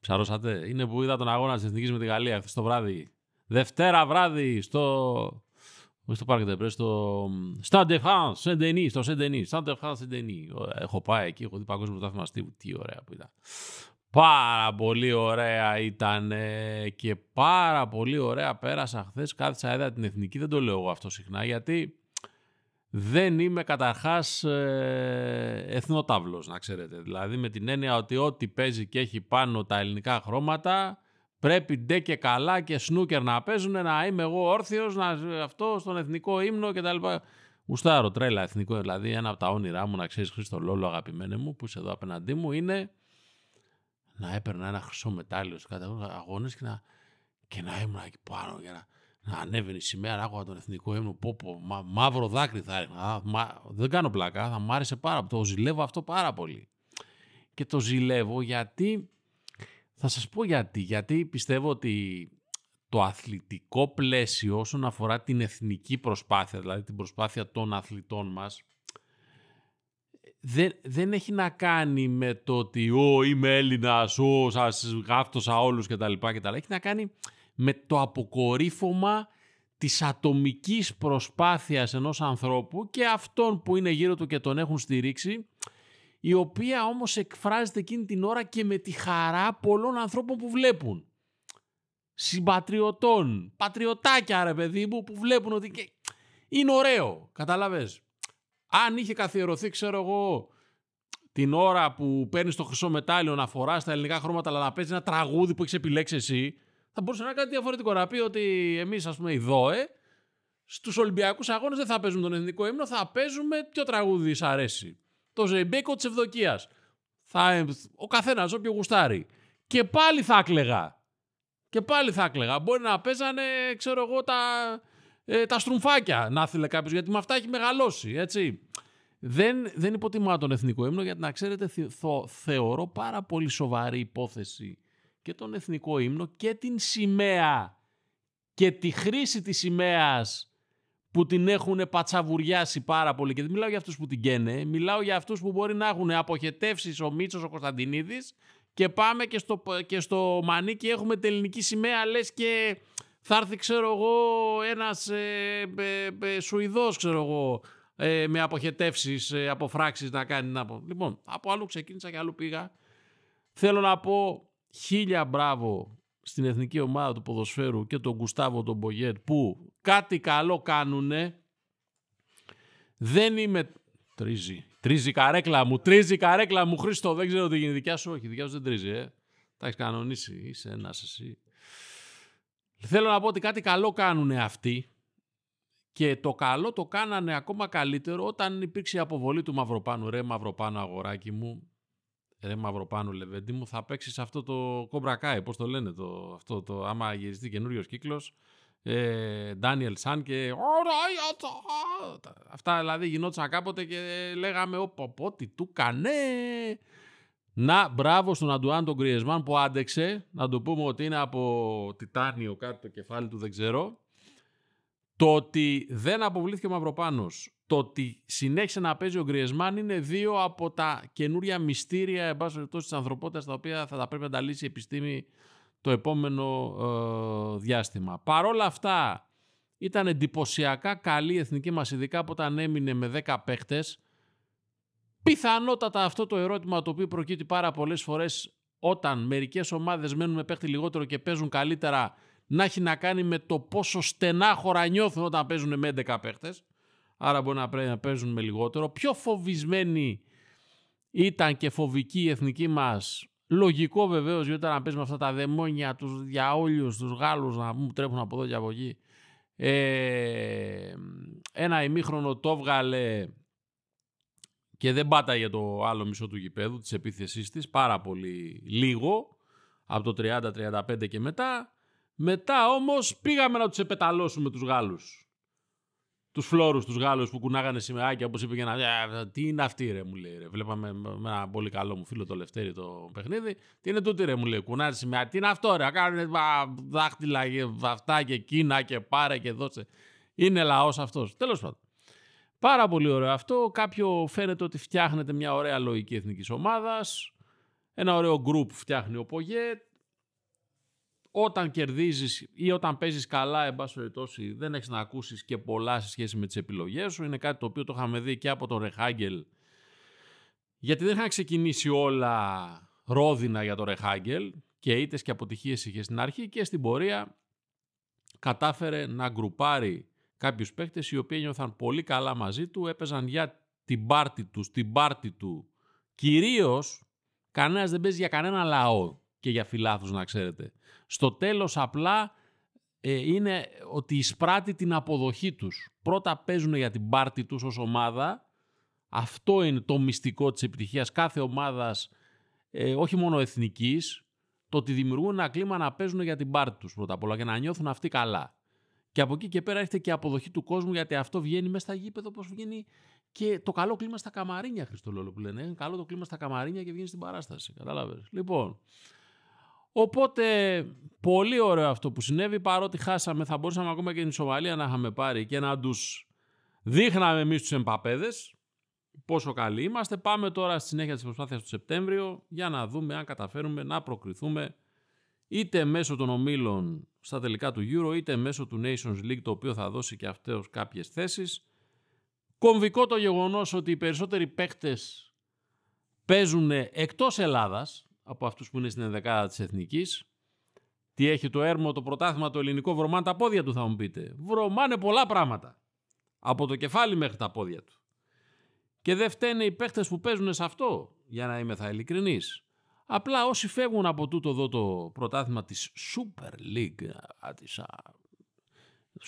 Ψαρώσατε. Είναι που είδα τον αγώνα της Εθνικής με τη Γαλλία χθες το βράδυ. Δευτέρα βράδυ στο... Όχι στο Πάρκ Ντεπρέ, στο Stade de France, Saint-Denis, στο Saint-Denis, Stade de France, Saint-Denis. Ωραία, Έχω πάει εκεί, έχω δει παγκόσμιο πρωτάθλημα στίβου. Τι ωραία που ήταν. Πάρα πολύ ωραία ήταν και πάρα πολύ ωραία πέρασα χθες. Κάθισα, είδα την εθνική. Δεν το λέω εγώ αυτό συχνά γιατί δεν είμαι καταρχάς ε, εθνοτάβλος, να ξέρετε. Δηλαδή με την έννοια ότι ό,τι παίζει και έχει πάνω τα ελληνικά χρώματα πρέπει ντε και καλά και σνούκερ να παίζουν, να είμαι εγώ όρθιος, να, αυτό στον εθνικό ύμνο κτλ. Γουστάρω τρέλα εθνικό, δηλαδή ένα από τα όνειρά μου, να ξέρεις Χρήστο Λόλο αγαπημένε μου, που είσαι εδώ απέναντί μου, είναι να έπαιρνα ένα χρυσό μετάλλιο στους καταγωγούς αγώνες και να, και να ήμουν εκεί πάνω για να, να ανέβαινε η σημαία, να άκουγα τον εθνικό ύμνο, πω, πω, μα, μαύρο δάκρυ θα έριχνα. Α, μα- δεν κάνω πλάκα, θα μ' άρεσε πάρα πολύ. Το ζηλεύω αυτό πάρα πολύ. Και το ζηλεύω γιατί, θα σας πω γιατί, γιατί πιστεύω ότι το αθλητικό πλαίσιο όσον αφορά την εθνική προσπάθεια, δηλαδή την προσπάθεια των αθλητών μας, δεν, δεν έχει να κάνει με το ότι «Ω, είμαι Έλληνας, ω, σας γάφτωσα όλους» κτλ. κτλ. Έχει να κάνει με το αποκορύφωμα της ατομικής προσπάθειας ενός ανθρώπου και αυτών που είναι γύρω του και τον έχουν στηρίξει, η οποία όμως εκφράζεται εκείνη την ώρα και με τη χαρά πολλών ανθρώπων που βλέπουν. Συμπατριωτών, πατριωτάκια ρε παιδί μου που βλέπουν ότι και- είναι ωραίο, καταλαβες. Αν είχε καθιερωθεί, ξέρω εγώ, την ώρα που παίρνεις το χρυσό μετάλλιο να φοράς τα ελληνικά χρώματα, αλλά να παίζεις ένα τραγούδι που έχεις επιλέξει εσύ, θα μπορούσε να είναι κάτι διαφορετικό. Να πει ότι εμείς, ας πούμε, οι ΔΟΕ, στους Ολυμπιακούς Αγώνες δεν θα παίζουμε τον εθνικό ύμνο, θα παίζουμε ποιο τραγούδι σ' αρέσει. Το Ζεϊμπέκο της Ευδοκίας. Ο καθένας, όποιο γουστάρει. Και πάλι θα κλεγα. Και πάλι θα κλεγα. Μπορεί να παίζανε, ξέρω εγώ, τα, ε, τα στρουμφάκια να ήθελε κάποιος, γιατί με αυτά έχει μεγαλώσει, έτσι. Δεν, δεν υποτιμάω τον εθνικό ύμνο, γιατί να ξέρετε, θε- θο- θεωρώ πάρα πολύ σοβαρή υπόθεση και τον εθνικό ύμνο και την σημαία και τη χρήση της σημαίας που την έχουν πατσαβουριάσει πάρα πολύ. Και δεν μιλάω για αυτούς που την καίνε, μιλάω για αυτούς που μπορεί να έχουν αποχετεύσεις ο Μίτσος, ο Κωνσταντινίδης και πάμε και στο, και στο Μανίκι έχουμε την ελληνική σημαία, λες και θα έρθει, ξέρω εγώ, ένας ε, ε, ε, Σουηδός, ξέρω εγώ, ε, με αποχετεύσεις, ε, αποφράξεις να κάνει. Να... πω. Λοιπόν, από αλλού ξεκίνησα και αλλού πήγα. Θέλω να πω χίλια μπράβο στην εθνική ομάδα του ποδοσφαίρου και τον Γκουστάβο τον Μπογιέτ που κάτι καλό κάνουνε. Δεν είμαι... Τρίζει. Τρίζει η καρέκλα μου. Τρίζει η καρέκλα μου. Χρήστο, δεν ξέρω τι γίνεται. Δικιά σου, όχι. Δικιά σου δεν τρίζει, ε. Τα έχεις κανονίσει. Είσαι ένας εσύ. Θέλω να πω ότι κάτι καλό κάνουνε αυτοί και το καλό το κάνανε ακόμα καλύτερο όταν υπήρξε η αποβολή του Μαυροπάνου. Ρε Μαυροπάνου αγοράκι μου, ρε Μαυροπάνου Λεβέντη μου, θα παίξεις αυτό το κομπρακάι, πώς το λένε το, αυτό το, άμα γυριστεί καινούριος κύκλος, Ντάνιελ Σαν και αυτά δηλαδή γινόντουσαν κάποτε και λέγαμε όπα πω τι του κανε να μπράβο στον Αντουάν τον Γκριεσμάν που άντεξε. Να το πούμε ότι είναι από τιτάνιο κάτι το κεφάλι του δεν ξέρω το ότι δεν αποβλήθηκε ο Μαυροπάνος, το ότι συνέχισε να παίζει ο Γκριεσμάν είναι δύο από τα καινούρια μυστήρια εν πάση περιπτώσει της ανθρωπότητας τα οποία θα τα πρέπει να τα λύσει η επιστήμη το επόμενο ε, διάστημα. Παρόλα αυτά ήταν εντυπωσιακά καλή η εθνική μας ειδικά από όταν έμεινε με 10 παίχτες. Πιθανότατα αυτό το ερώτημα το οποίο προκύπτει πάρα πολλές φορές όταν μερικές ομάδες μένουν με παίχτη λιγότερο και παίζουν καλύτερα να έχει να κάνει με το πόσο στενάχωρα νιώθουν όταν παίζουν με 11 παίχτες. Άρα μπορεί να πρέπει να παίζουν με λιγότερο. Πιο φοβισμένοι ήταν και φοβική η εθνική μας. Λογικό βεβαίως γιατί όταν παίζουμε αυτά τα δαιμόνια, τους διαόλιους, τους Γάλλους να μου τρέχουν από εδώ και από εκεί. Ε, ένα ημίχρονο το έβγαλε και δεν πάταγε το άλλο μισό του γηπέδου της επίθεσής της πάρα πολύ λίγο από το 30-35 και μετά. Μετά όμως πήγαμε να τους επεταλώσουμε τους Γάλλους. Τους φλόρους τους Γάλλους που κουνάγανε σημαίακια όπως είπε και ένα... «Ε, Τι είναι αυτή ρε μου λέει ρε. Βλέπαμε με ένα πολύ καλό μου φίλο το Λευτέρη το παιχνίδι. Τι είναι τούτη ρε μου λέει. Κουνάνε σημαία. Τι είναι αυτό ρε. Κάνουν δάχτυλα και αυτά και εκείνα και πάρε και δώσε. Είναι λαός αυτός. Τέλος πάντων. Πάρα πολύ ωραίο αυτό. Κάποιο φαίνεται ότι φτιάχνεται μια ωραία λογική εθνικής ομάδας. Ένα ωραίο γκρουπ φτιάχνει ο Πογέ. Όταν κερδίζεις ή όταν παίζεις καλά, εν πάση περιπτώσει, δεν έχεις να ακούσεις και πολλά σε σχέση με τις επιλογές σου. Είναι κάτι το οποίο το είχαμε δει και από τον Ρεχάγκελ. Γιατί δεν είχαν ξεκινήσει όλα ρόδινα για τον Ρεχάγκελ και ήτες και αποτυχίες είχε στην αρχή και στην πορεία κατάφερε να γκρουπάρει κάποιους παίχτε οι οποίοι νιώθαν πολύ καλά μαζί του, έπαιζαν για την πάρτη τους, την πάρτη του. Κυρίως, κανένας δεν παίζει για κανένα λαό και για φιλάθους να ξέρετε. Στο τέλος απλά ε, είναι ότι εισπράττει την αποδοχή τους. Πρώτα παίζουν για την πάρτη τους ως ομάδα. Αυτό είναι το μυστικό της επιτυχίας κάθε ομάδας, ε, όχι μόνο εθνικής, το ότι δημιουργούν ένα κλίμα να παίζουν για την πάρτη τους πρώτα απ' όλα και να νιώθουν αυτοί καλά. Και από εκεί και πέρα έχετε και αποδοχή του κόσμου γιατί αυτό βγαίνει μέσα στα γήπεδα όπως βγαίνει και το καλό κλίμα στα καμαρίνια, Χριστολόλο που λένε. Είναι καλό το κλίμα στα καμαρίνια και βγαίνει στην παράσταση. Κατάλαβες. Λοιπόν, οπότε πολύ ωραίο αυτό που συνέβη παρότι χάσαμε θα μπορούσαμε ακόμα και την Σομαλία να είχαμε πάρει και να τους δείχναμε εμείς τους εμπαπέδες πόσο καλοί είμαστε. Πάμε τώρα στη συνέχεια της προσπάθειας του Σεπτέμβριο για να δούμε αν καταφέρουμε να προκριθούμε είτε μέσω των ομίλων στα τελικά του Euro, είτε μέσω του Nations League, το οποίο θα δώσει και αυτές κάποιες θέσεις. Κομβικό το γεγονός ότι οι περισσότεροι παίκτες παίζουν εκτός Ελλάδας, από αυτούς που είναι στην ενδεκάδα της Εθνικής. Τι έχει το έρμο, το πρωτάθλημα, το ελληνικό, βρωμάνε τα πόδια του θα μου πείτε. Βρωμάνε πολλά πράγματα. Από το κεφάλι μέχρι τα πόδια του. Και δεν φταίνε οι παίχτες που παίζουν σε αυτό, για να είμαι θα ειλικρινής. Απλά όσοι φεύγουν από τούτο εδώ το πρωτάθλημα της Super League, α, της, α,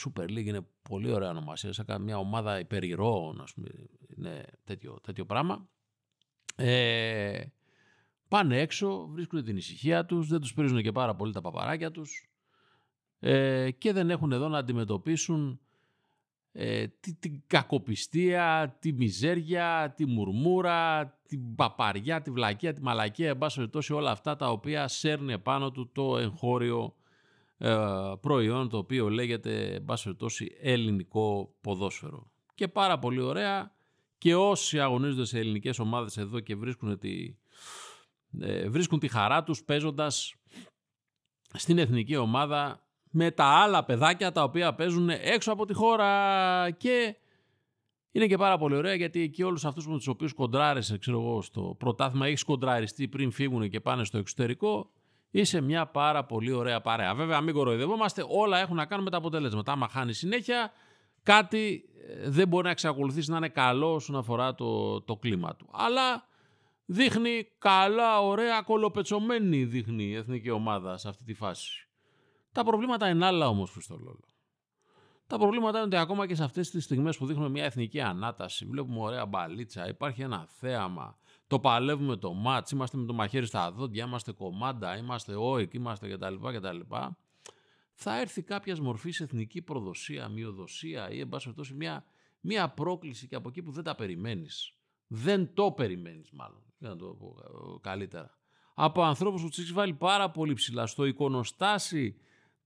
Super League είναι πολύ ωραία ονομασία, σαν μια ομάδα υπερηρώων, ας πούμε, είναι τέτοιο, τέτοιο πράγμα. Ε, πάνε έξω, βρίσκουν την ησυχία τους, δεν τους πρίζουν και πάρα πολύ τα παπαράκια τους ε, και δεν έχουν εδώ να αντιμετωπίσουν ε, τη, την κακοπιστία, τη μιζέρια, τη μουρμούρα, την παπαριά, τη βλακεία, τη μαλακία, εν πάση περιπτώσει όλα αυτά τα οποία σέρνει επάνω του το εγχώριο ε, προϊόν το οποίο λέγεται εν πάση περιπτώσει ελληνικό ποδόσφαιρο. Και πάρα πολύ ωραία και όσοι αγωνίζονται σε ελληνικές ομάδες εδώ και βρίσκουν τη, ε, βρίσκουν τη χαρά τους παίζοντας στην εθνική ομάδα με τα άλλα παιδάκια τα οποία παίζουν έξω από τη χώρα και είναι και πάρα πολύ ωραία γιατί εκεί όλους αυτούς με τους οποίους κοντράρεσαι ξέρω εγώ, στο πρωτάθλημα έχεις κοντραριστεί πριν φύγουν και πάνε στο εξωτερικό είσαι μια πάρα πολύ ωραία παρέα. Βέβαια μην κοροϊδευόμαστε όλα έχουν να κάνουν με τα αποτελέσματα. Άμα χάνεις συνέχεια κάτι ε, δεν μπορεί να εξακολουθήσει να είναι καλό όσον αφορά το, το κλίμα του. Αλλά δείχνει καλά, ωραία, κολοπετσωμένη δείχνει η εθνική ομάδα σε αυτή τη φάση. Τα προβλήματα είναι άλλα όμως, Χριστολόλο. Τα προβλήματα είναι ότι ακόμα και σε αυτές τις στιγμές που δείχνουμε μια εθνική ανάταση, βλέπουμε ωραία μπαλίτσα, υπάρχει ένα θέαμα, το παλεύουμε το μάτς, είμαστε με το μαχαίρι στα δόντια, είμαστε κομμάντα, είμαστε όικ, είμαστε κτλ. κτλ. Θα έρθει κάποιας μορφής εθνική προδοσία, μειοδοσία ή εν πάση περιπτώσει μια, μια πρόκληση και από εκεί που δεν τα περιμένεις. Δεν το περιμένεις μάλλον, για να το πω ε, καλύτερα. Από ανθρώπους που τους έχεις βάλει πάρα πολύ ψηλά στο εικονοστάσι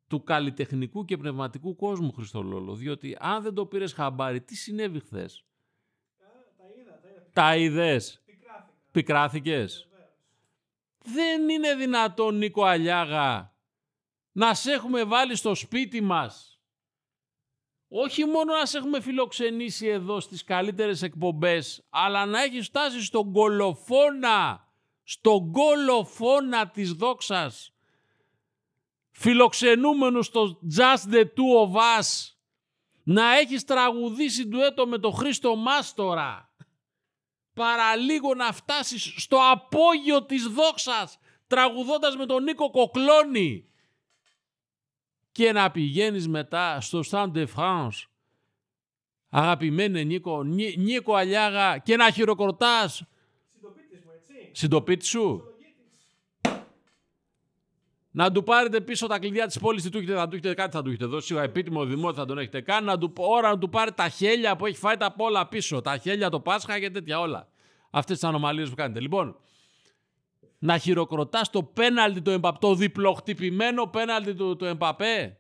του καλλιτεχνικού και πνευματικού κόσμου, Χριστολόλο. Διότι αν δεν το πήρες χαμπάρι, τι συνέβη χθες; Τα είδες; Πικράθηκες; Δεν είναι δυνατόν, Νίκο Αλιάγα, να σε έχουμε βάλει στο σπίτι μας. Όχι μόνο να σε έχουμε φιλοξενήσει εδώ στις καλύτερες εκπομπές, αλλά να έχεις φτάσει στον κολοφόνα, στον κολοφόνα της δόξας. Φιλοξενούμενος στο Just the Two of Us να έχεις τραγουδήσει ντουέτο με τον Χρήστο Μάστορα. Παραλίγο να φτάσεις στο απόγειο της δόξας τραγουδώντας με τον Νίκο Κοκλώνη και να πηγαίνεις μετά στο Stand de France αγαπημένε Νίκο, Νίκο Αλιάγα και να χειροκροτάς Συντοπίτης μου, έτσι. συντοπίτη σου. να του πάρετε πίσω τα κλειδιά της πόλης, τι του έχετε, θα του έχετε κάτι, θα του έχετε δώσει. Σίγουρα επίτιμο δημό θα τον έχετε κάνει. Να του, ώρα να του πάρει τα χέλια που έχει φάει τα πόλα πίσω. Τα χέλια, το Πάσχα και τέτοια όλα. Αυτές τις ανομαλίες που κάνετε. Λοιπόν, να χειροκροτάς το πέναλτι του Εμπαπέ, το διπλοχτυπημένο πέναλτι του, του Εμπαπέ.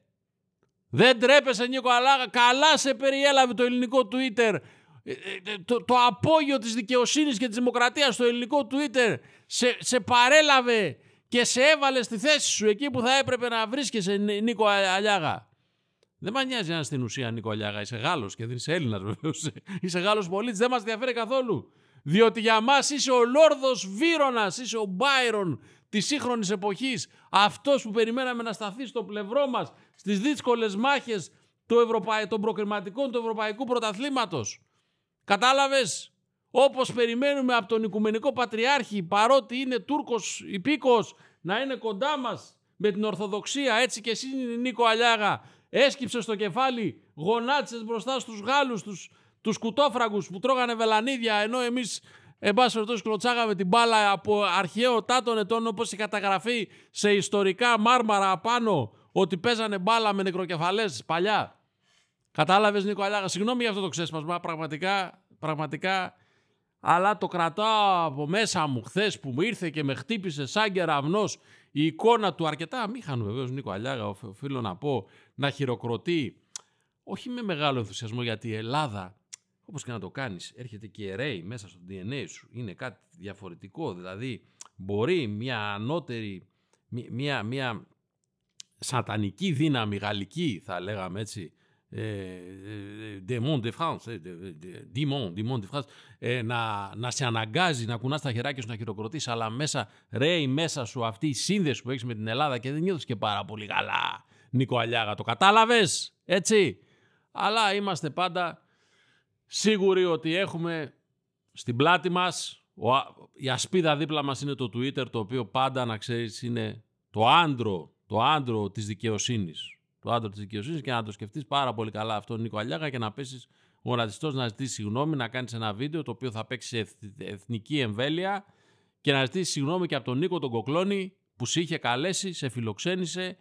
Δεν τρέπεσαι Νίκο Αλάγα. Καλά σε περιέλαβε το ελληνικό Twitter. Ε, ε, Το, το απόγειο της δικαιοσύνης και της δημοκρατίας στο ελληνικό Twitter σε, σε παρέλαβε και σε έβαλε στη θέση σου εκεί που θα έπρεπε να βρίσκεσαι Νί- Νίκο Α- Αλιάγα. Δεν μας νοιάζει αν στην ουσία Νίκο Αλιάγα είσαι Γάλλος και δεν είσαι Έλληνας βεβαίως. Είσαι Γάλλος πολίτης, δεν μας ενδιαφέρει καθόλου. Διότι για μας είσαι ο Λόρδος Βύρονας, είσαι ο Μπάιρον της σύγχρονης εποχής. Αυτός που περιμέναμε να σταθεί στο πλευρό μας στις δύσκολες μάχες του Ευρωπαϊ... των προκριματικών του Ευρωπαϊκού Πρωταθλήματος. Κατάλαβες; Όπως περιμένουμε από τον Οικουμενικό Πατριάρχη, παρότι είναι Τούρκος υπήκος, να είναι κοντά μας με την Ορθοδοξία, έτσι και εσύ Νίκο Αλιάγα, έσκυψες στο κεφάλι, γονάτισες μπροστά στους Γάλλους, τους, τους κουτόφραγκους που τρώγανε βελανίδια, ενώ εμείς εν πάση περιπτώσει κλωτσάγαμε την μπάλα από αρχαίο τάτων ετών όπως η καταγραφεί σε ιστορικά μάρμαρα απάνω ότι παίζανε μπάλα με νεκροκεφαλές παλιά. Κατάλαβες Νίκο Αλιάγα, συγγνώμη για αυτό το ξέσπασμα, πραγματικά, πραγματικά, αλλά το κρατάω από μέσα μου χθες που μου ήρθε και με χτύπησε σαν κεραυνός η εικόνα του αρκετά μήχανο βεβαίως Νίκο Αλιάγα, οφ- οφείλω να πω, να χειροκροτεί, όχι με μεγάλο ενθουσιασμό γιατί η Ελλάδα, όπως και να το κάνεις, έρχεται και ερέει μέσα στο DNA σου, είναι κάτι διαφορετικό, δηλαδή μπορεί μια ανώτερη, μια, μια, μια σατανική δύναμη γαλλική θα λέγαμε έτσι ε, ε, Démon de France, ε, de- de- Démon, Démon de France, ε, να, να σε αναγκάζει να κουνάς τα χεράκια σου να χειροκροτείς αλλά μέσα ρέει μέσα σου αυτή η σύνδεση που έχεις με την Ελλάδα και δεν νιώθεις και πάρα πολύ καλά Νίκο Αλιάγα. Το κατάλαβες έτσι; Αλλά είμαστε πάντα σίγουροι ότι έχουμε στην πλάτη μας ο, α- η ασπίδα δίπλα μας είναι το Twitter το οποίο πάντα να ξέρεις είναι το άντρο, το άντρο της δικαιοσύνης. Το άντρο της δικαιοσύνης και να το σκεφτείς πάρα πολύ καλά αυτό Νίκο Αλιάγα και να πέσεις γονατιστός να ζητήσει συγγνώμη, να κάνεις ένα βίντεο το οποίο θα παίξει σε εθ- εθνική εμβέλεια και να ζητήσει συγγνώμη και από τον Νίκο τον Κοκλώνη που σε είχε καλέσει, σε φιλοξένησε,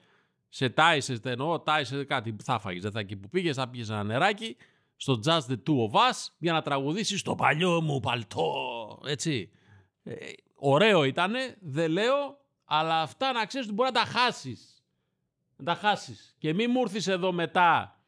σε τάισες, εννοώ, τάισες κάτι θα φάγεις, δεν θα εκεί που πήγες, θα πήγες ένα νεράκι στο Just the Two of Us για να τραγουδήσεις το παλιό μου παλτό, έτσι. Ε, ωραίο ήτανε, δεν λέω, αλλά αυτά να ξέρεις ότι μπορεί να τα χάσεις. Να τα χάσεις. Και μη μου έρθεις εδώ μετά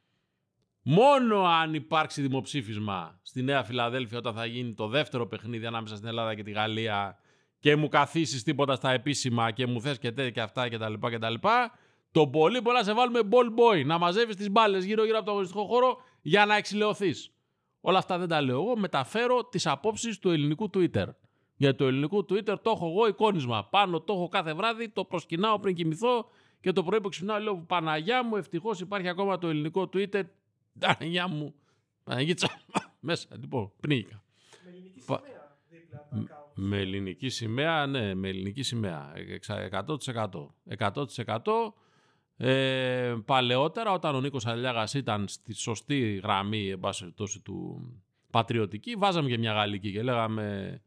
μόνο αν υπάρξει δημοψήφισμα στη Νέα Φιλαδέλφια όταν θα γίνει το δεύτερο παιχνίδι ανάμεσα στην Ελλάδα και τη Γαλλία και μου καθίσεις τίποτα στα επίσημα και μου θες και τέτοια και αυτά και τα λοιπά και τα λοιπά, το πολύ πολλά σε βάλουμε ball boy, να μαζεύεις τις μπάλες γύρω γύρω από το αγωνιστικό χώρο για να εξηλαιωθείς. Όλα αυτά δεν τα λέω εγώ, μεταφέρω τις απόψεις του ελληνικού Twitter. Για το ελληνικό Twitter το έχω εγώ εικόνισμα. Πάνω το έχω κάθε βράδυ, το προσκυνάω πριν κοιμηθώ και το πρωί που ξυπνάω λέω Παναγιά μου, ευτυχώς υπάρχει ακόμα το ελληνικό Twitter. Παναγιά μου, Παναγίτσα, μέσα, λοιπόν, πνίγηκα. Με ελληνική Πα- σημαία δίπλα από το account. Με ελληνική σημαία, ναι, με ελληνική σημαία. Εξα- 100%. 100%. Ε, παλαιότερα, όταν ο Νίκος Αλιάγας ήταν στη σωστή γραμμή, εν πάση περιπτώσει, του πατριωτική, βάζαμε και μια γαλλική και λέγαμε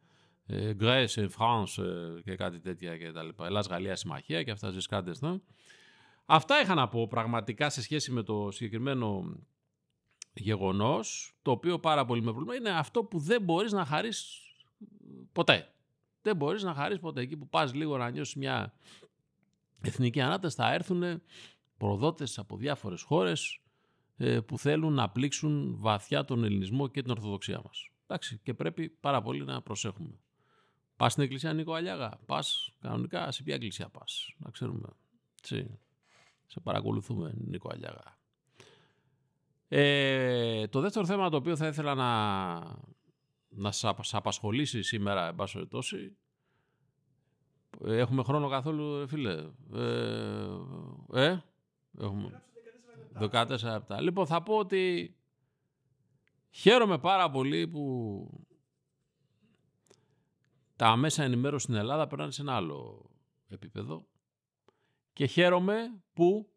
ε, Grèce, France ε, και κάτι τέτοια και τα λοιπά. Ελλάς, Γαλλία, Συμμαχία και αυτά ζεσκάντες, ναι. Αυτά είχα να πω πραγματικά σε σχέση με το συγκεκριμένο γεγονός, το οποίο πάρα πολύ με προβλήμα, είναι αυτό που δεν μπορείς να χαρείς ποτέ. Δεν μπορείς να χαρείς ποτέ. Εκεί που πας λίγο να νιώσεις μια εθνική ανάταση θα έρθουν προδότες από διάφορες χώρες ε, που θέλουν να πλήξουν βαθιά τον ελληνισμό και την ορθοδοξία μας. Εντάξει, και πρέπει πάρα πολύ να προσέχουμε. Πας στην εκκλησία Νίκο Αλιάγα, πας κανονικά σε ποια εκκλησία πας, να ξέρουμε. Έτσι. Σε παρακολουθούμε Νίκο Αλιάγα. Ε, το δεύτερο θέμα το οποίο θα ήθελα να, να σας απα- σας απασχολήσει σήμερα, εν πάση περιπτώσει, έχουμε χρόνο καθόλου, ρε φίλε. Ε, ε, έχουμε 14 λεπτά. Λοιπόν, θα πω ότι χαίρομαι πάρα πολύ που τα μέσα ενημέρωσης στην Ελλάδα περνάνε σε ένα άλλο επίπεδο και χαίρομαι που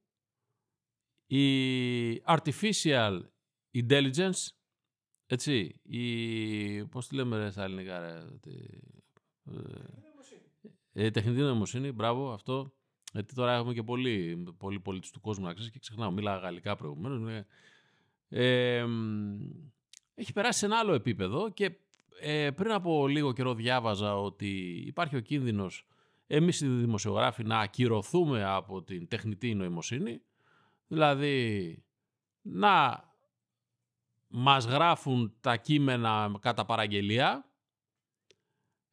η artificial intelligence έτσι, η, πώς τη λέμε ρε στα ελληνικά ρε, ότι, ε, ε, τεχνητή νοημοσύνη, μπράβο, αυτό, Γιατί τώρα έχουμε και πολλοί, πολλοί πολίτες του κόσμου να ξέρεις και ξεχνάω. Μίλαγα γαλλικά προηγουμένως. Ε, μ, έχει περάσει σε ένα άλλο επίπεδο και ε, πριν από λίγο καιρό διάβαζα ότι υπάρχει ο κίνδυνος εμείς οι δημοσιογράφοι να ακυρωθούμε από την τεχνητή νοημοσύνη, δηλαδή να μας γράφουν τα κείμενα κατά παραγγελία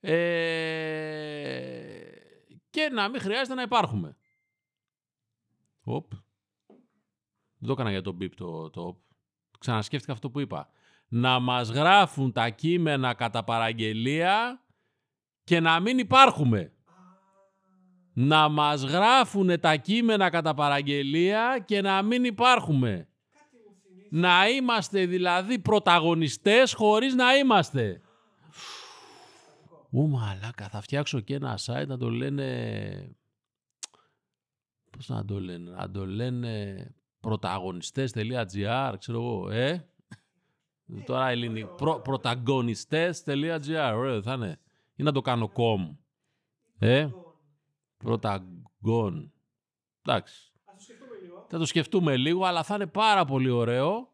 ε, και να μην χρειάζεται να υπάρχουμε. Οπ. Δεν το έκανα για τον μπιπ το, το οπ. Ξανασκέφτηκα αυτό που είπα. Να μας γράφουν τα κείμενα κατά παραγγελία και να μην υπάρχουμε. Να μας γράφουν τα κείμενα κατά παραγγελία και να μην υπάρχουμε. Να είμαστε δηλαδή πρωταγωνιστές χωρίς να είμαστε. Ού μαλάκα, θα φτιάξω και ένα site να το λένε... Πώς να το λένε, να το λένε πρωταγωνιστές.gr, ξέρω εγώ, ε; Τώρα ελληνικό. Προ, πρωταγωνιστές.gr, ωραίο θα είναι. Ή να το κάνω com. Ε, πρωταγών. Εντάξει. Ας το σκεφτούμε λίγο. Θα το σκεφτούμε λίγο, αλλά θα είναι πάρα πολύ ωραίο.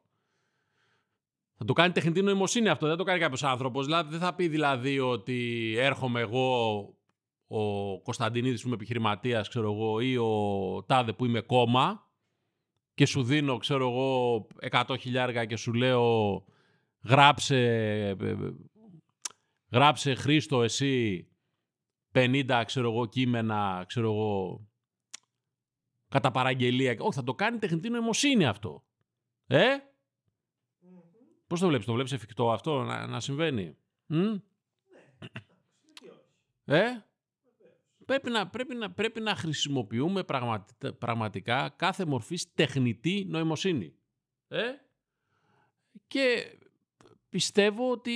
Θα το κάνει τεχνητή νοημοσύνη αυτό, δεν το κάνει κάποιος άνθρωπος. Δηλαδή, δεν θα πει δηλαδή ότι έρχομαι εγώ, ο Κωνσταντινίδης που είμαι επιχειρηματίας, ξέρω εγώ, ή ο Τάδε που είμαι κόμμα και σου δίνω, ξέρω εγώ, 100 χιλιάρικα και σου λέω γράψε, ε, γράψε Χρήστο εσύ 50, ξέρω εγώ, κείμενα, ξέρω εγώ, κατά παραγγελία. Όχι, θα το κάνει τεχνητή νοημοσύνη αυτό. Ε, Μμμ. πώς το βλέπεις, το βλέπεις εφικτό αυτό να, να συμβαίνει; Μ; Γιατί όχι. Ε, πρέπει να, πρέπει, να, πρέπει να χρησιμοποιούμε πραγματι- πραγματικά κάθε μορφής τεχνητή νοημοσύνη. Ε, και πιστεύω ότι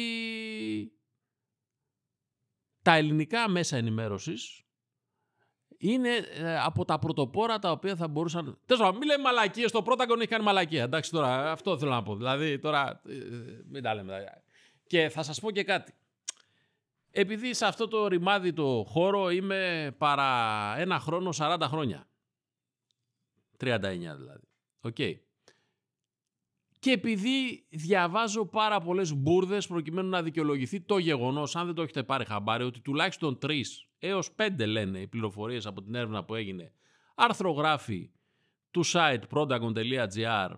τα ελληνικά μέσα ενημέρωσης είναι ε, από τα πρωτοπόρα τα οποία θα μπορούσαν. Τέλος πάντων, μην λέμε μαλακίες. Το πρώτο έχει κάνει μαλακία. Εντάξει τώρα, αυτό θέλω να πω. Δηλαδή τώρα. ε, Μην τα λέμε. Και θα σας πω και κάτι. Επειδή σε αυτό το ρημάδι το χώρο είμαι παρά ένα χρόνο 40 χρόνια. 39 δηλαδή. Οκ. Και επειδή διαβάζω πάρα πολλές μπούρδες προκειμένου να δικαιολογηθεί το γεγονός, αν δεν το έχετε πάρει χαμπάρι, ότι τουλάχιστον 3 έως 5 λένε οι πληροφορίες από την έρευνα που έγινε, αρθρογράφοι του site protagon.gr,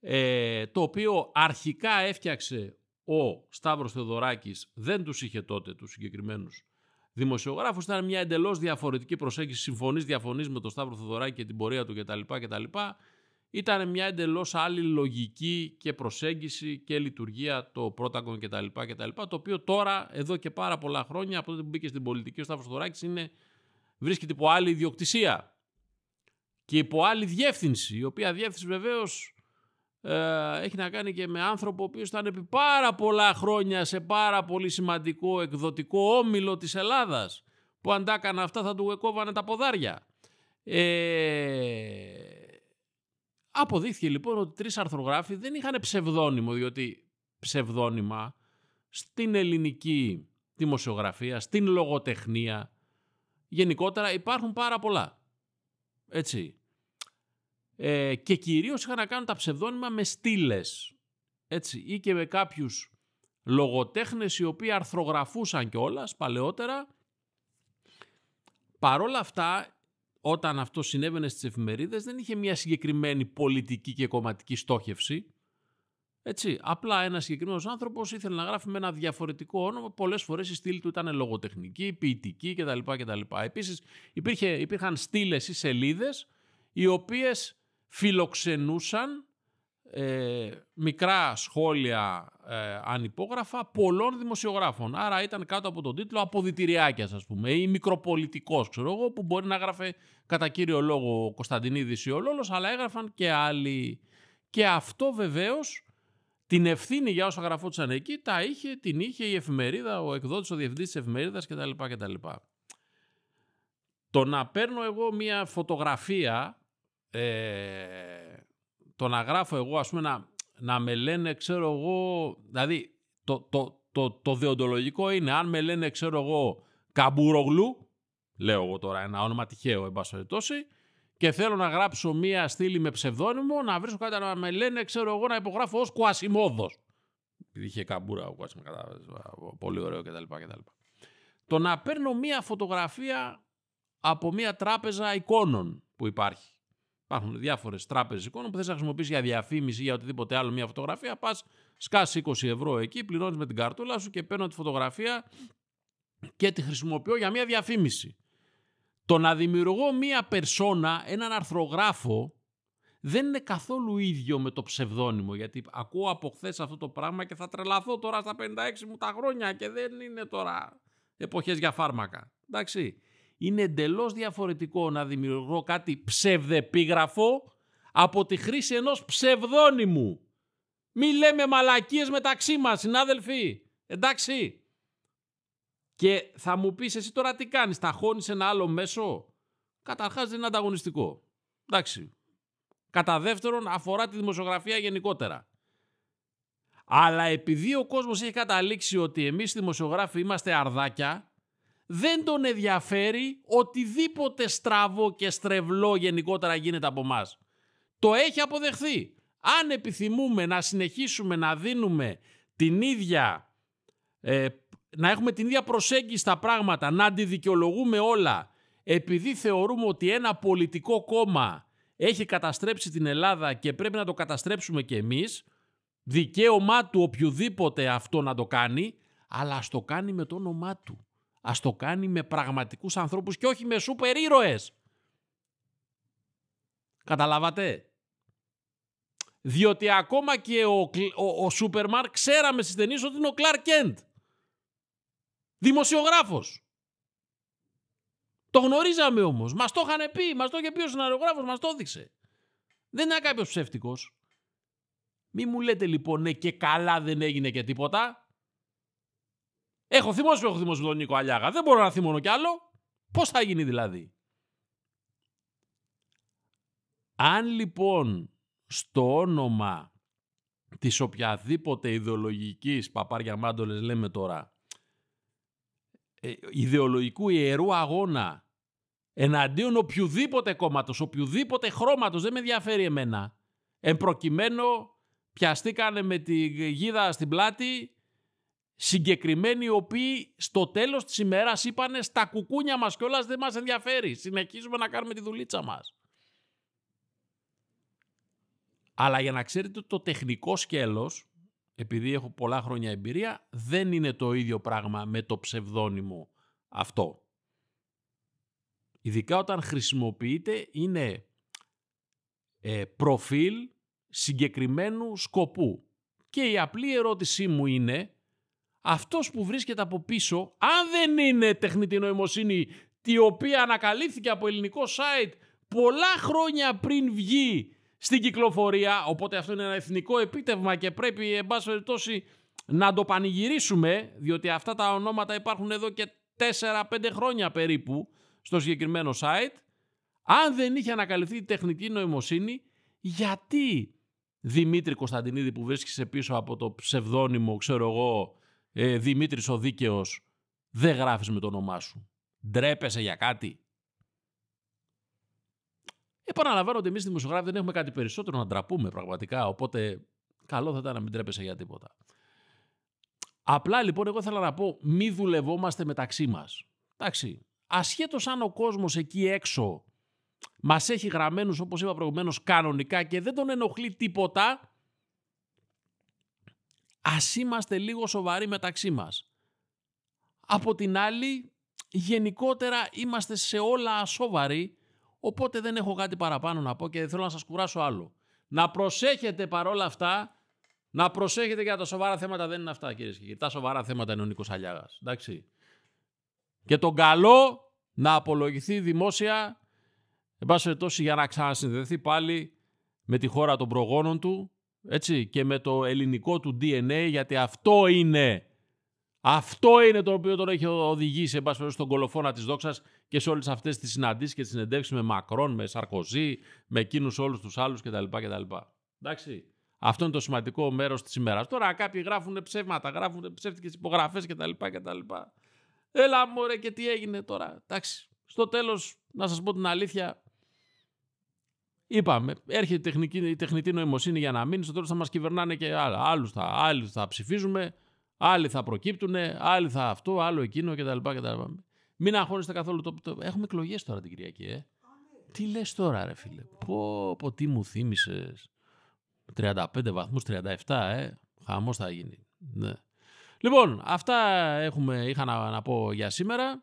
ε, το οποίο αρχικά έφτιαξε ο Σταύρος Θεοδωράκης, δεν τους είχε τότε τους συγκεκριμένους δημοσιογράφους, ήταν μια εντελώς διαφορετική προσέγγιση, συμφωνείς, διαφωνείς με τον Σταύρο Θεοδωράκη και την πορεία του κτλ. κτλ. Ήταν μια εντελώς άλλη λογική και προσέγγιση και λειτουργία το Πρόταγκον κτλ. κτλ. Το οποίο τώρα, εδώ και πάρα πολλά χρόνια, από τότε που μπήκε στην πολιτική ο Σταύρος Θεοδωράκης, είναι, βρίσκεται υπό άλλη ιδιοκτησία και υπό άλλη διεύθυνση, η οποία διεύθυνση βεβαίως ε, έχει να κάνει και με άνθρωπο ο οποίος ήταν επί πάρα πολλά χρόνια σε πάρα πολύ σημαντικό εκδοτικό όμιλο της Ελλάδας που αν τα έκανε αυτά θα του εκόβανε τα ποδάρια. Ε, αποδείχθηκε λοιπόν ότι τρεις αρθρογράφοι δεν είχαν ψευδόνυμο διότι ψευδόνυμα στην ελληνική δημοσιογραφία, στην λογοτεχνία γενικότερα υπάρχουν πάρα πολλά. Έτσι ε, και κυρίως είχαν να κάνουν τα ψευδόνυμα με στήλες. έτσι, ή και με κάποιους λογοτέχνες οι οποίοι αρθρογραφούσαν κιόλας παλαιότερα. Παρόλα αυτά, όταν αυτό συνέβαινε στις εφημερίδες, δεν είχε μια συγκεκριμένη πολιτική και κομματική στόχευση. Έτσι, απλά ένας συγκεκριμένος άνθρωπος ήθελε να γράφει με ένα διαφορετικό όνομα. Πολλές φορές η στήλη του ήταν λογοτεχνική, ποιητική κτλ. κτλ. Επίσης, υπήρχαν στήλες ή σελίδες οι οποίες φιλοξενούσαν ε, μικρά σχόλια ε, ανυπόγραφα πολλών δημοσιογράφων. Άρα ήταν κάτω από τον τίτλο «Αποδητηριάκια» ας πούμε ή «Μικροπολιτικός» ξέρω εγώ που μπορεί να έγραφε κατά κύριο λόγο ο Κωνσταντινίδης ή ο Λόλος αλλά έγραφαν και άλλοι. Και αυτό βεβαίως την ευθύνη για όσα γραφόντουσαν εκεί τα είχε, την είχε η εφημερίδα, ο εκδότης, ο διευθυντής της εφημερίδας κτλ. κτλ. Το να παίρνω εγώ μια φωτογραφία ε, το να γράφω εγώ, ας πούμε, να, να με λένε, ξέρω εγώ, δηλαδή το, το, το, το δεοντολογικό είναι, αν με λένε, ξέρω εγώ, καμπουρογλου, λέω εγώ τώρα ένα όνομα τυχαίο, εν πάση περιπτώσει, και θέλω να γράψω μία στήλη με ψευδόνυμο, να βρίσκω κάτι να με λένε, ξέρω εγώ, να υπογράφω ως Κουασιμόδος. Επειδή είχε καμπούρα ο Κουασιμ, κατάλαβες, πολύ ωραίο κτλ. κτλ. Το να παίρνω μία φωτογραφία από μία τράπεζα εικόνων που υπάρχει. Υπάρχουν διάφορες τράπεζες εικόνων που θες να χρησιμοποιήσεις για διαφήμιση ή για οτιδήποτε άλλο μια φωτογραφία. Πας, σκάσει 20 ευρώ εκεί, πληρώνεις με την καρτούλα σου και παίρνω τη φωτογραφία και τη χρησιμοποιώ για μια διαφήμιση. Το να δημιουργώ μια περσόνα, έναν αρθρογράφο, δεν είναι καθόλου ίδιο με το ψευδόνυμο. Γιατί ακούω από χθες αυτό το πράγμα και θα τρελαθώ τώρα στα 56 μου τα χρόνια και δεν είναι τώρα εποχές για φάρμακα. Εντάξει. Είναι εντελώς διαφορετικό να δημιουργώ κάτι ψευδεπίγραφο από τη χρήση ενός ψευδόνυμου. Μη λέμε μαλακίες μεταξύ μας, συνάδελφοι. Εντάξει. Και θα μου πεις εσύ τώρα τι κάνεις, θα χώνεις ένα άλλο μέσο; Καταρχάς δεν είναι ανταγωνιστικό. Εντάξει. Κατά δεύτερον αφορά τη δημοσιογραφία γενικότερα. Αλλά επειδή ο κόσμος έχει καταλήξει ότι εμείς οι δημοσιογράφοι είμαστε αρδάκια, δεν τον ενδιαφέρει οτιδήποτε στραβό και στρεβλό γενικότερα γίνεται από μας. Το έχει αποδεχθεί. Αν επιθυμούμε να συνεχίσουμε να δίνουμε την ίδια, ε, να έχουμε την ίδια προσέγγιση στα πράγματα, να αντιδικαιολογούμε όλα, επειδή θεωρούμε ότι ένα πολιτικό κόμμα έχει καταστρέψει την Ελλάδα και πρέπει να το καταστρέψουμε και εμείς, δικαίωμά του οποιοδήποτε αυτό να το κάνει, αλλά ας το κάνει με το όνομά του. Ας το κάνει με πραγματικούς ανθρώπους και όχι με σούπερ ήρωες. Καταλάβατε; Διότι ακόμα και ο, ο, ο Σούπερμαρ ξέραμε στις ταινίες ότι είναι ο Κλάρ Κέντ. Δημοσιογράφος. Το γνωρίζαμε όμως. Μας το είχαν πει. Μας το είχε πει ο σεναριογράφος. Μας το έδειξε. Δεν είναι κάποιος ψεύτικος. Μη μου λέτε λοιπόν ναι και καλά δεν έγινε και τίποτα. Έχω θυμώσει που έχω θυμώσει με τον Νίκο Αλιάγα. Δεν μπορώ να θυμώνω κι άλλο. Πώς θα γίνει δηλαδή; Αν λοιπόν στο όνομα της οποιαδήποτε ιδεολογικής παπάρια μάντολες λέμε τώρα ε, ιδεολογικού ιερού αγώνα εναντίον οποιοδήποτε κόμματος, οποιοδήποτε χρώματος, δεν με ενδιαφέρει εμένα. Εν προκειμένου πιαστήκανε με τη γίδα στην πλάτη συγκεκριμένοι οι οποίοι στο τέλος της ημέρας είπανε στα κουκούνια μας κιόλας δεν μας ενδιαφέρει. Συνεχίζουμε να κάνουμε τη δουλίτσα μας. Αλλά για να ξέρετε το τεχνικό σκέλος, επειδή έχω πολλά χρόνια εμπειρία, δεν είναι το ίδιο πράγμα με το ψευδόνυμο αυτό. Ειδικά όταν χρησιμοποιείται είναι ε, προφίλ συγκεκριμένου σκοπού. Και η απλή ερώτησή μου είναι, αυτός που βρίσκεται από πίσω, αν δεν είναι τεχνητή νοημοσύνη, η οποία ανακαλύφθηκε από ελληνικό site πολλά χρόνια πριν βγει στην κυκλοφορία, οπότε αυτό είναι ένα εθνικό επίτευγμα και πρέπει, εν πάση περιπτώσει, να το πανηγυρίσουμε, διότι αυτά τα ονόματα υπάρχουν εδώ και 4-5 χρόνια περίπου στο συγκεκριμένο site. Αν δεν είχε ανακαλυφθεί η τεχνητή νοημοσύνη, γιατί Δημήτρη Κωνσταντινίδη που βρίσκεσαι πίσω από το ψευδόνυμο, ξέρω εγώ, ε, Δημήτρης ο Δίκαιος, δεν γράφεις με το όνομά σου. Ντρέπεσαι για κάτι; Επαναλαμβάνω ότι εμείς οι δημοσιογράφοι δεν έχουμε κάτι περισσότερο να ντραπούμε πραγματικά. Οπότε καλό θα ήταν να μην τρέπεσαι για τίποτα. Απλά λοιπόν, εγώ ήθελα να πω, μη δουλευόμαστε μεταξύ μας. Εντάξει. Ασχέτως αν ο κόσμος εκεί έξω μας έχει γραμμένους, όπως είπα προηγουμένως, κανονικά και δεν τον ενοχλεί τίποτα, ας είμαστε λίγο σοβαροί μεταξύ μας. Από την άλλη, γενικότερα είμαστε σε όλα ασόβαροι Οπότε δεν έχω κάτι παραπάνω να πω και θέλω να σας κουράσω άλλο. Να προσέχετε παρόλα αυτά, να προσέχετε για τα σοβαρά θέματα δεν είναι αυτά κυρίε και κύριοι. Τα σοβαρά θέματα είναι ο Νίκος Αλιάγας. Εντάξει. Και τον καλό να απολογηθεί δημόσια, εν πάση για να ξανασυνδεθεί πάλι με τη χώρα των προγόνων του, έτσι, και με το ελληνικό του DNA, γιατί αυτό είναι αυτό είναι το οποίο τον έχει οδηγήσει, εν πάση στον κολοφόνα της δόξας και σε όλες αυτές τις συναντήσεις και τις συνεντεύξεις με Μακρόν, με Σαρκοζή, με εκείνους όλους τους άλλους κτλ. κτλ. Εντάξει. Αυτό είναι το σημαντικό μέρος της ημέρας. Τώρα κάποιοι γράφουν ψεύματα, γράφουν ψεύτικες υπογραφές κτλ. κτλ. Έλα μωρέ και τι έγινε τώρα. Εντάξει. στο τέλος, να σας πω την αλήθεια, είπαμε, έρχεται η τεχνική, η τεχνητή νοημοσύνη για να μείνει, στο τέλος θα μας κυβερνάνε και άλλα. Άλλους θα, άλλοι θα ψηφίζουμε, άλλοι θα προκύπτουν, άλλοι θα αυτό, άλλο εκείνο κτλ. κτλ. Μην αγχώνεστε καθόλου. Το, το- Έχουμε εκλογές τώρα την Κυριακή, ε. Τι λες τώρα ρε φίλε. Πω, πω τι μου θύμισες. 35 βαθμούς, 37, ε. Χαμός θα γίνει. Ναι. Λοιπόν, αυτά έχουμε, είχα να, να πω για σήμερα.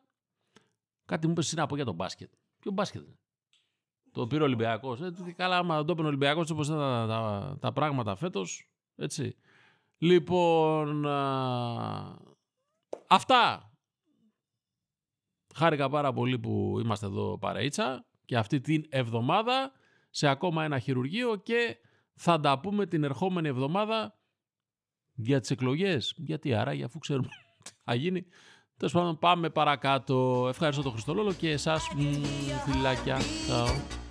Κάτι μου είπες εσύ να πω για το μπάσκετ. Ποιο μπάσκετ είναι; Το πήρε ο Ολυμπιακός. Ε, τι καλά, άμα το έπαιρνε ο Ολυμπιακός όπως ήταν τα, τα, τα πράγματα φέτος. Έτσι. Λοιπόν, α, αυτά. Χάρηκα πάρα πολύ που είμαστε εδώ παραίτσα και αυτή την εβδομάδα σε ακόμα ένα χειρουργείο και θα τα πούμε την ερχόμενη εβδομάδα για τις εκλογές. Γιατί άραγε αφού ξέρουμε τι θα γίνει. Τέλος πάντων πάμε παρακάτω. Ευχαριστώ τον Χριστολόλο και εσάς μ, φιλάκια. Ciao.